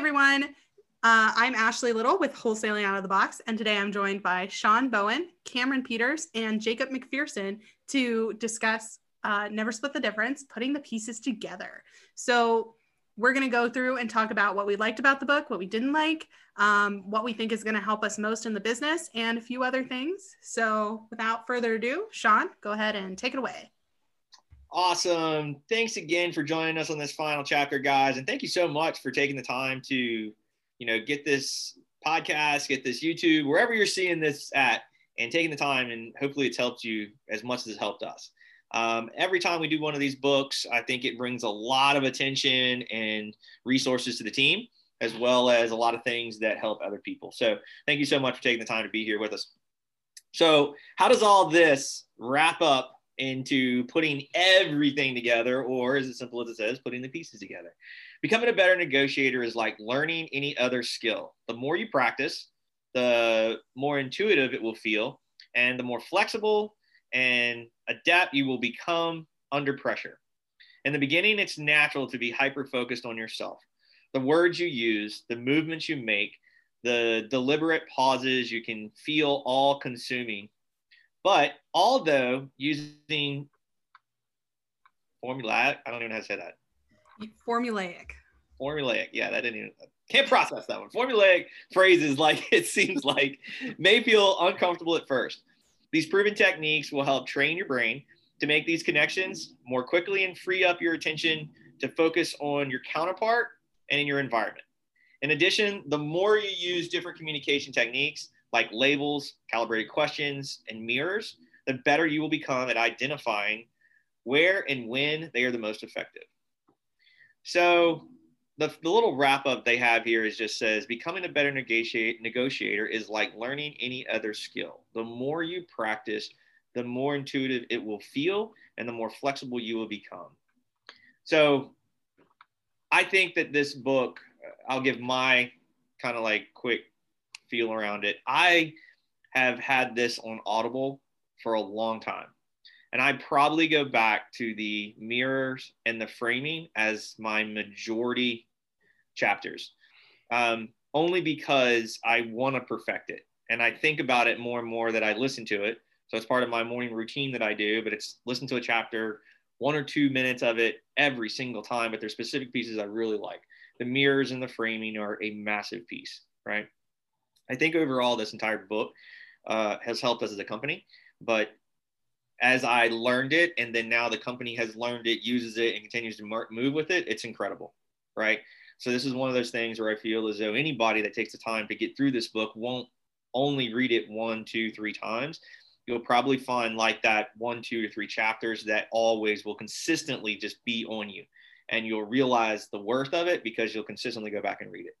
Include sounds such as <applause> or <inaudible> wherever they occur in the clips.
everyone. Uh, I'm Ashley Little with Wholesaling Out of the Box, and today I'm joined by Sean Bowen, Cameron Peters, and Jacob McPherson to discuss uh, Never Split the Difference, putting the pieces together. So, we're going to go through and talk about what we liked about the book, what we didn't like, um, what we think is going to help us most in the business, and a few other things. So, without further ado, Sean, go ahead and take it away. Awesome. Thanks again for joining us on this final chapter, guys. And thank you so much for taking the time to, you know, get this podcast, get this YouTube, wherever you're seeing this at, and taking the time. And hopefully it's helped you as much as it's helped us. Um, every time we do one of these books, I think it brings a lot of attention and resources to the team, as well as a lot of things that help other people. So thank you so much for taking the time to be here with us. So, how does all this wrap up into putting everything together, or as simple as it says, putting the pieces together. Becoming a better negotiator is like learning any other skill. The more you practice, the more intuitive it will feel, and the more flexible and adapt you will become under pressure. In the beginning, it's natural to be hyper focused on yourself. The words you use, the movements you make, the deliberate pauses you can feel all consuming but although using formulaic, I don't even know how to say that. Formulaic. Formulaic. Yeah, that didn't even can't process that one. Formulaic phrases <laughs> like it seems like may feel uncomfortable at first. These proven techniques will help train your brain to make these connections more quickly and free up your attention to focus on your counterpart and in your environment. In addition, the more you use different communication techniques, like labels, calibrated questions, and mirrors, the better you will become at identifying where and when they are the most effective. So the, the little wrap up they have here is just says becoming a better negotiate, negotiator is like learning any other skill. The more you practice, the more intuitive it will feel and the more flexible you will become. So I think that this book, I'll give my kind of like quick feel around it. I have had this on Audible for a long time. And I probably go back to the mirrors and the framing as my majority chapters, um, only because I want to perfect it. And I think about it more and more that I listen to it. So it's part of my morning routine that I do, but it's listen to a chapter, one or two minutes of it every single time. But there's specific pieces I really like. The mirrors and the framing are a massive piece, right? I think overall, this entire book uh, has helped us as a company. But as I learned it, and then now the company has learned it, uses it, and continues to move with it, it's incredible, right? So this is one of those things where I feel as though anybody that takes the time to get through this book won't only read it one, two, three times. You'll probably find like that one, two, to three chapters that always will consistently just be on you. And you'll realize the worth of it because you'll consistently go back and read it.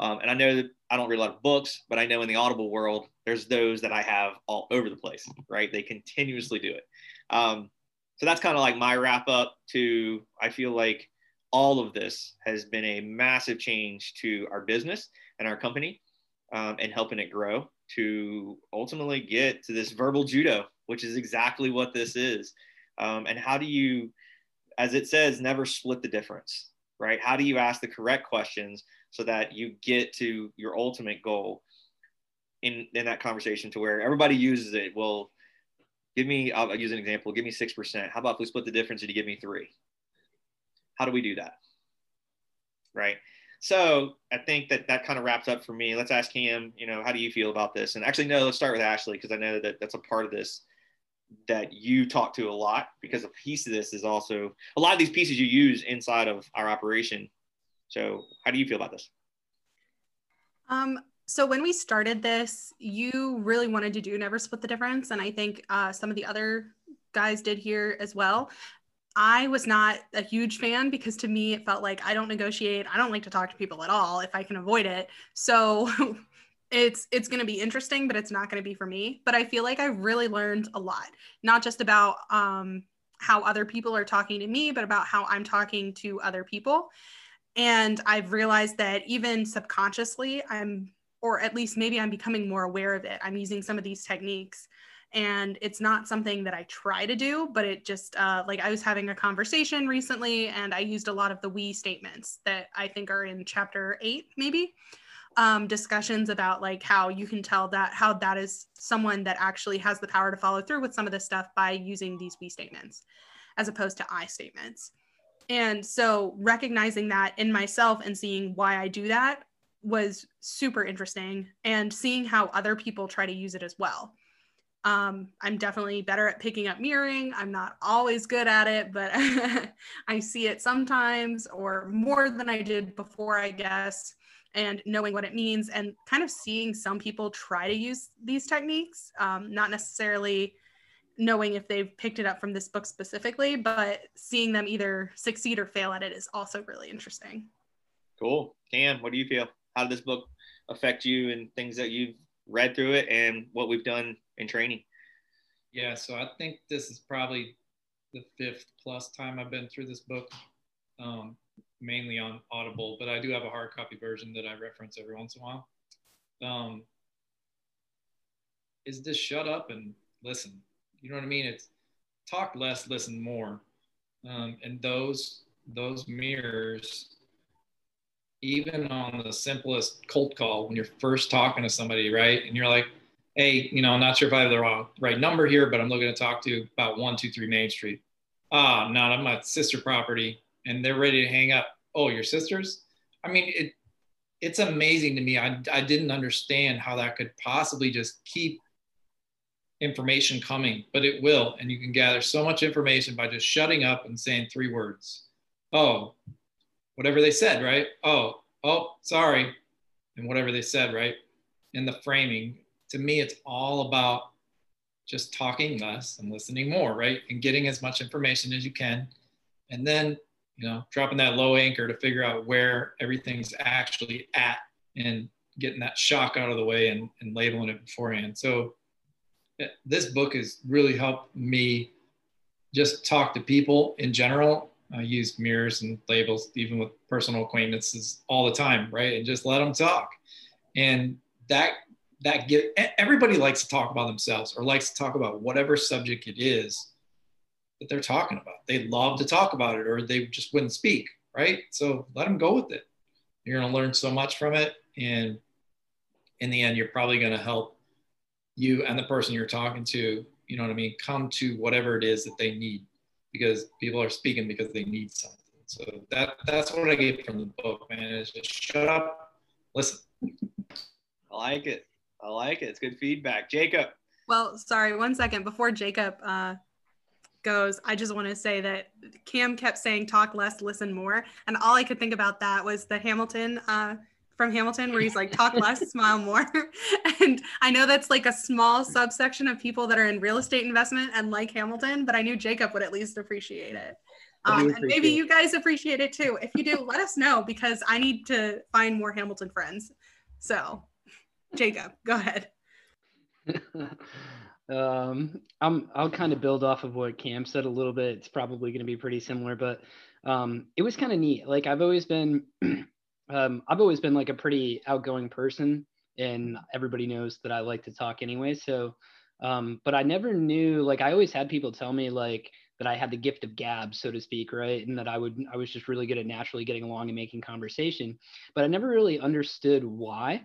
Um, and I know that I don't read a lot of books, but I know in the Audible world, there's those that I have all over the place, right? They continuously do it. Um, so that's kind of like my wrap up to, I feel like all of this has been a massive change to our business and our company um, and helping it grow to ultimately get to this verbal judo, which is exactly what this is. Um, and how do you, as it says, never split the difference, right? How do you ask the correct questions so that you get to your ultimate goal in, in that conversation to where everybody uses it. Well, give me, I'll, use an example, give me 6%. How about if we split the difference and you give me three? How do we do that? Right. So I think that that kind of wraps up for me. Let's ask him, you know, how do you feel about this? And actually, no, let's start with Ashley because I know that that's a part of this that you talk to a lot because a piece of this is also a lot of these pieces you use inside of our operation so, how do you feel about this? Um, so when we started this, you really wanted to do never split the difference, and I think uh, some of the other guys did here as well. I was not a huge fan because to me it felt like I don't negotiate. I don't like to talk to people at all if I can avoid it. So <laughs> it's it's going to be interesting, but it's not going to be for me. But I feel like I really learned a lot, not just about um, how other people are talking to me, but about how I'm talking to other people. And I've realized that even subconsciously, I'm, or at least maybe I'm becoming more aware of it. I'm using some of these techniques and it's not something that I try to do, but it just uh, like I was having a conversation recently and I used a lot of the we statements that I think are in chapter eight, maybe. Um, discussions about like how you can tell that how that is someone that actually has the power to follow through with some of this stuff by using these we statements as opposed to I statements. And so recognizing that in myself and seeing why I do that was super interesting and seeing how other people try to use it as well. Um, I'm definitely better at picking up mirroring. I'm not always good at it, but <laughs> I see it sometimes or more than I did before, I guess, and knowing what it means and kind of seeing some people try to use these techniques, um, not necessarily knowing if they've picked it up from this book specifically, but seeing them either succeed or fail at it is also really interesting. Cool. Cam, what do you feel? How did this book affect you and things that you've read through it and what we've done in training? Yeah, so I think this is probably the fifth plus time I've been through this book, um, mainly on Audible, but I do have a hard copy version that I reference every once in a while. Um, is this shut up and listen? You know what I mean? It's talk less, listen more. Um, and those those mirrors even on the simplest cold call when you're first talking to somebody, right? And you're like, hey, you know, I'm not sure if I have the wrong right number here, but I'm looking to talk to about one, two, three Main Street. Ah, no, I'm my sister property, and they're ready to hang up. Oh, your sisters? I mean, it it's amazing to me. I I didn't understand how that could possibly just keep information coming, but it will, and you can gather so much information by just shutting up and saying three words. Oh, whatever they said, right? Oh, oh, sorry. And whatever they said, right? In the framing, to me, it's all about just talking less and listening more, right? And getting as much information as you can. And then, you know, dropping that low anchor to figure out where everything's actually at and getting that shock out of the way and, and labeling it beforehand. So eh, this book has really helped me just talk to people in general I use mirrors and labels even with personal acquaintances all the time, right? And just let them talk. And that that get everybody likes to talk about themselves or likes to talk about whatever subject it is that they're talking about. They love to talk about it or they just wouldn't speak, right? So let them go with it. You're going to learn so much from it and in the end you're probably going to help you and the person you're talking to, you know what I mean, come to whatever it is that they need because people are speaking because they need something. So that that's what I get from the book, man. Is just shut up, listen. <laughs> I like it. I like it. It's good feedback, Jacob. Well, sorry, one second before Jacob uh, goes, I just want to say that Cam kept saying "talk less, listen more," and all I could think about that was the Hamilton uh, from Hamilton where he's like, talk less, <laughs> smile more. <laughs> and I know that's like a small subsection of people that are in real estate investment and like Hamilton, but I knew Jacob would at least appreciate it. Um, and maybe you guys appreciate it too. If you do, let us know because I need to find more Hamilton friends. So, Jacob, go ahead. <laughs> um, I'm, I'll kind of build off of what Cam said a little bit. It's probably going to be pretty similar, but um, it was kind of neat. Like I've always been <clears throat> um, I've always been like a pretty outgoing person, and everybody knows that I like to talk anyway. So, um, but I never knew like I always had people tell me like that I had the gift of gab, so to speak, right, and that I would I was just really good at naturally getting along and making conversation. But I never really understood why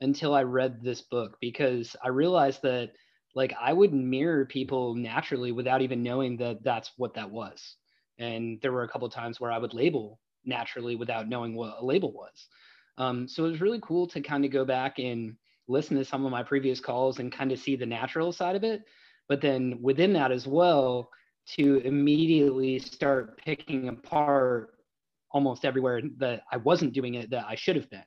until I read this book because I realized that like I would mirror people naturally without even knowing that that's what that was. And there were a couple times where I would label naturally without knowing what a label was. Um, so it was really cool to kind of go back and listen to some of my previous calls and kind of see the natural side of it. But then within that as well, to immediately start picking apart almost everywhere that I wasn't doing it that I should have been.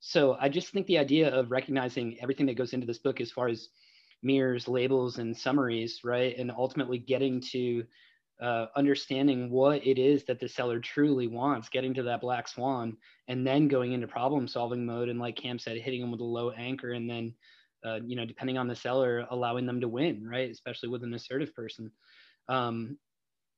So I just think the idea of recognizing everything that goes into this book as far as mirrors, labels, and summaries, right? And ultimately getting to uh, understanding what it is that the seller truly wants, getting to that black swan, and then going into problem solving mode. And like Cam said, hitting them with a low anchor, and then, uh, you know, depending on the seller, allowing them to win, right? Especially with an assertive person. Um,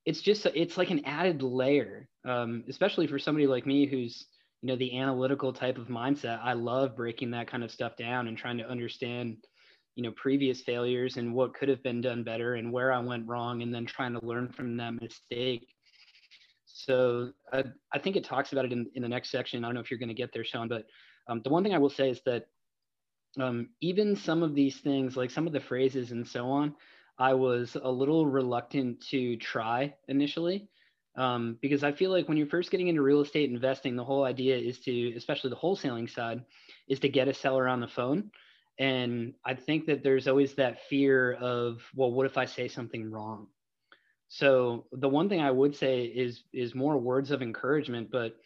it's just it's like an added layer, um, especially for somebody like me who's you know the analytical type of mindset. I love breaking that kind of stuff down and trying to understand you know previous failures and what could have been done better and where I went wrong, and then trying to learn from that mistake. So I, I think it talks about it in, in the next section. I don't know if you're going to get there, Sean, but um, the one thing I will say is that um, even some of these things, like some of the phrases and so on, I was a little reluctant to try initially um, because I feel like when you're first getting into real estate investing, the whole idea is to, especially the wholesaling side, is to get a seller on the phone. And I think that there's always that fear of, well, what if I say something wrong? So the one thing I would say is is more words of encouragement, but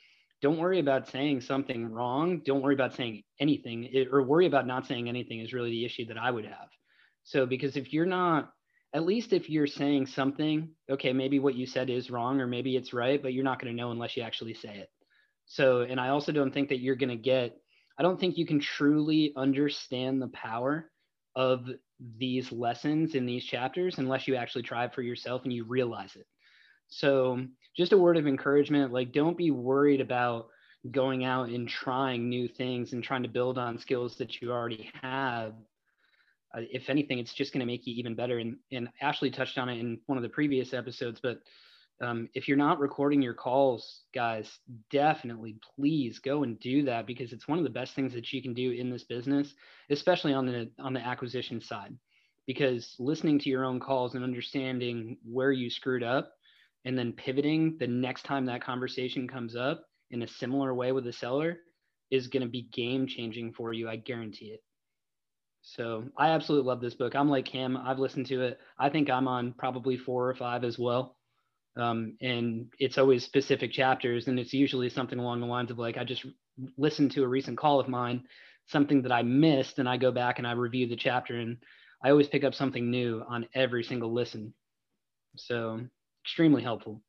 don't worry about saying something wrong. Don't worry about saying anything, it, or worry about not saying anything is really the issue that I would have. So because if you're not at least if you're saying something, okay, maybe what you said is wrong or maybe it's right, but you're not going to know unless you actually say it. So, and I also don't think that you're going to get, I don't think you can truly understand the power of these lessons in these chapters unless you actually try it for yourself and you realize it. So, just a word of encouragement like, don't be worried about going out and trying new things and trying to build on skills that you already have uh, if anything, it's just going to make you even better. And, and Ashley touched on it in one of the previous episodes, but um, if you're not recording your calls, guys, definitely please go and do that because it's one of the best things that you can do in this business, especially on the on the acquisition side. Because listening to your own calls and understanding where you screwed up, and then pivoting the next time that conversation comes up in a similar way with the seller is going to be game changing for you. I guarantee it. So I absolutely love this book. I'm like him. I've listened to it. I think I'm on probably four or five as well. Um, and it's always specific chapters, and it's usually something along the lines of like I just listened to a recent call of mine, something that I missed, and I go back and I review the chapter, and I always pick up something new on every single listen. So extremely helpful.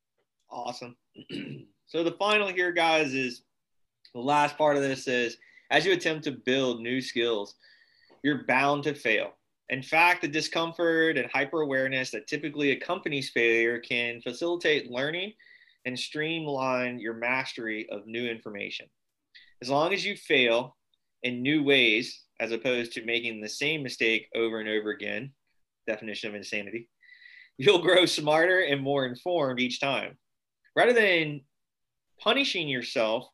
Awesome. <clears throat> so the final here, guys, is the last part of this is as you attempt to build new skills you're bound to fail. In fact, the discomfort and hyper awareness that typically accompanies failure can facilitate learning and streamline your mastery of new information. As long as you fail in new ways, as opposed to making the same mistake over and over again, definition of insanity, you'll grow smarter and more informed each time. Rather than punishing yourself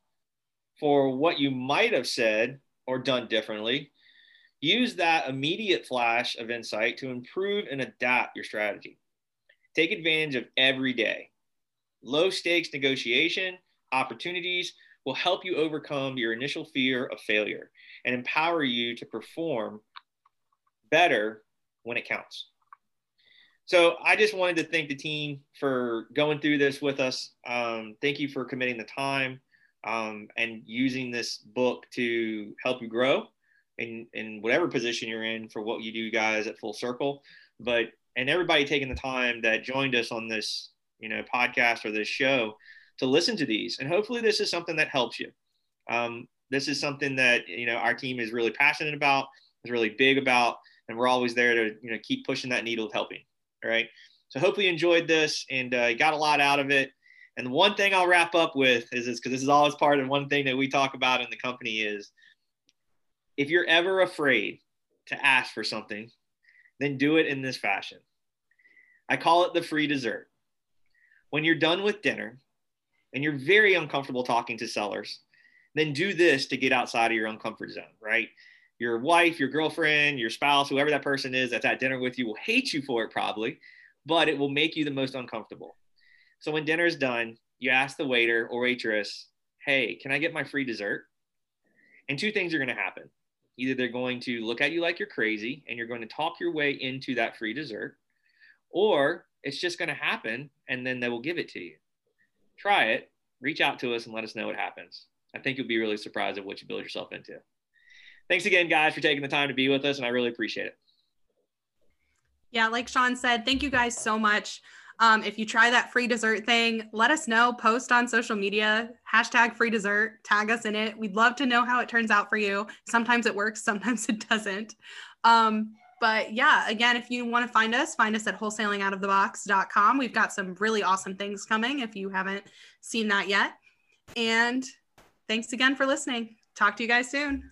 for what you might have said or done differently, Use that immediate flash of insight to improve and adapt your strategy. Take advantage of every day. Low stakes negotiation opportunities will help you overcome your initial fear of failure and empower you to perform better when it counts. So I just wanted to thank the team for going through this with us. Um, thank you for committing the time um, and using this book to help you grow in in whatever position you're in for what you do guys at full circle. But and everybody taking the time that joined us on this you know podcast or this show to listen to these. And hopefully this is something that helps you. Um, this is something that you know our team is really passionate about is really big about and we're always there to you know keep pushing that needle of helping all right? So hopefully you enjoyed this and uh, got a lot out of it. And the one thing i'll wrap up with is this because this is always part of one thing that we talk about in the company is if you're ever afraid to ask for something, then do it in this fashion. I call it the free dessert. When you're done with dinner and you're very uncomfortable talking to sellers, then do this to get outside of your uncomfort zone, right? Your wife, your girlfriend, your spouse, whoever that person is that's at dinner with you will hate you for it probably, but it will make you the most uncomfortable. So when dinner is done, you ask the waiter or waitress, Hey, can I get my free dessert? And two things are going to happen. Either they're going to look at you like you're crazy and you're going to talk your way into that free dessert, or it's just going to happen and then they will give it to you. Try it, reach out to us and let us know what happens. I think you'll be really surprised at what you build yourself into. Thanks again, guys, for taking the time to be with us, and I really appreciate it. Yeah, like Sean said, thank you guys so much. Um, if you try that free dessert thing, let us know. Post on social media, hashtag free dessert, tag us in it. We'd love to know how it turns out for you. Sometimes it works, <laughs> sometimes it doesn't. Um, but yeah, again, if you want to find us, find us at wholesalingoutofthebox.com. We've got some really awesome things coming if you haven't seen that yet. And thanks again for listening. Talk to you guys soon.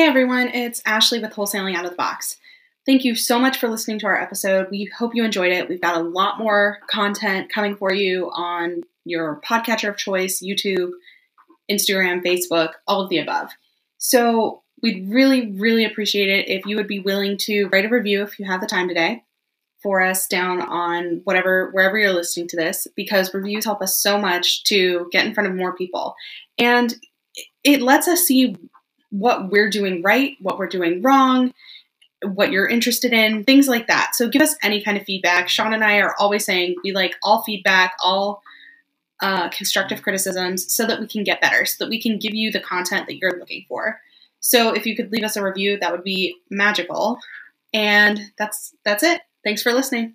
Hey everyone, it's Ashley with Wholesaling Out of the Box. Thank you so much for listening to our episode. We hope you enjoyed it. We've got a lot more content coming for you on your podcatcher of choice, YouTube, Instagram, Facebook, all of the above. So we'd really, really appreciate it if you would be willing to write a review if you have the time today for us down on whatever wherever you're listening to this because reviews help us so much to get in front of more people and it lets us see what we're doing right what we're doing wrong what you're interested in things like that. So give us any kind of feedback. Sean and i are always saying we like all feedback all uh, constructive criticisms so that we can get better so that we can give you the content that you're looking for. So if you could leave us a review that would be magical. And that's that's it. Thanks for listening.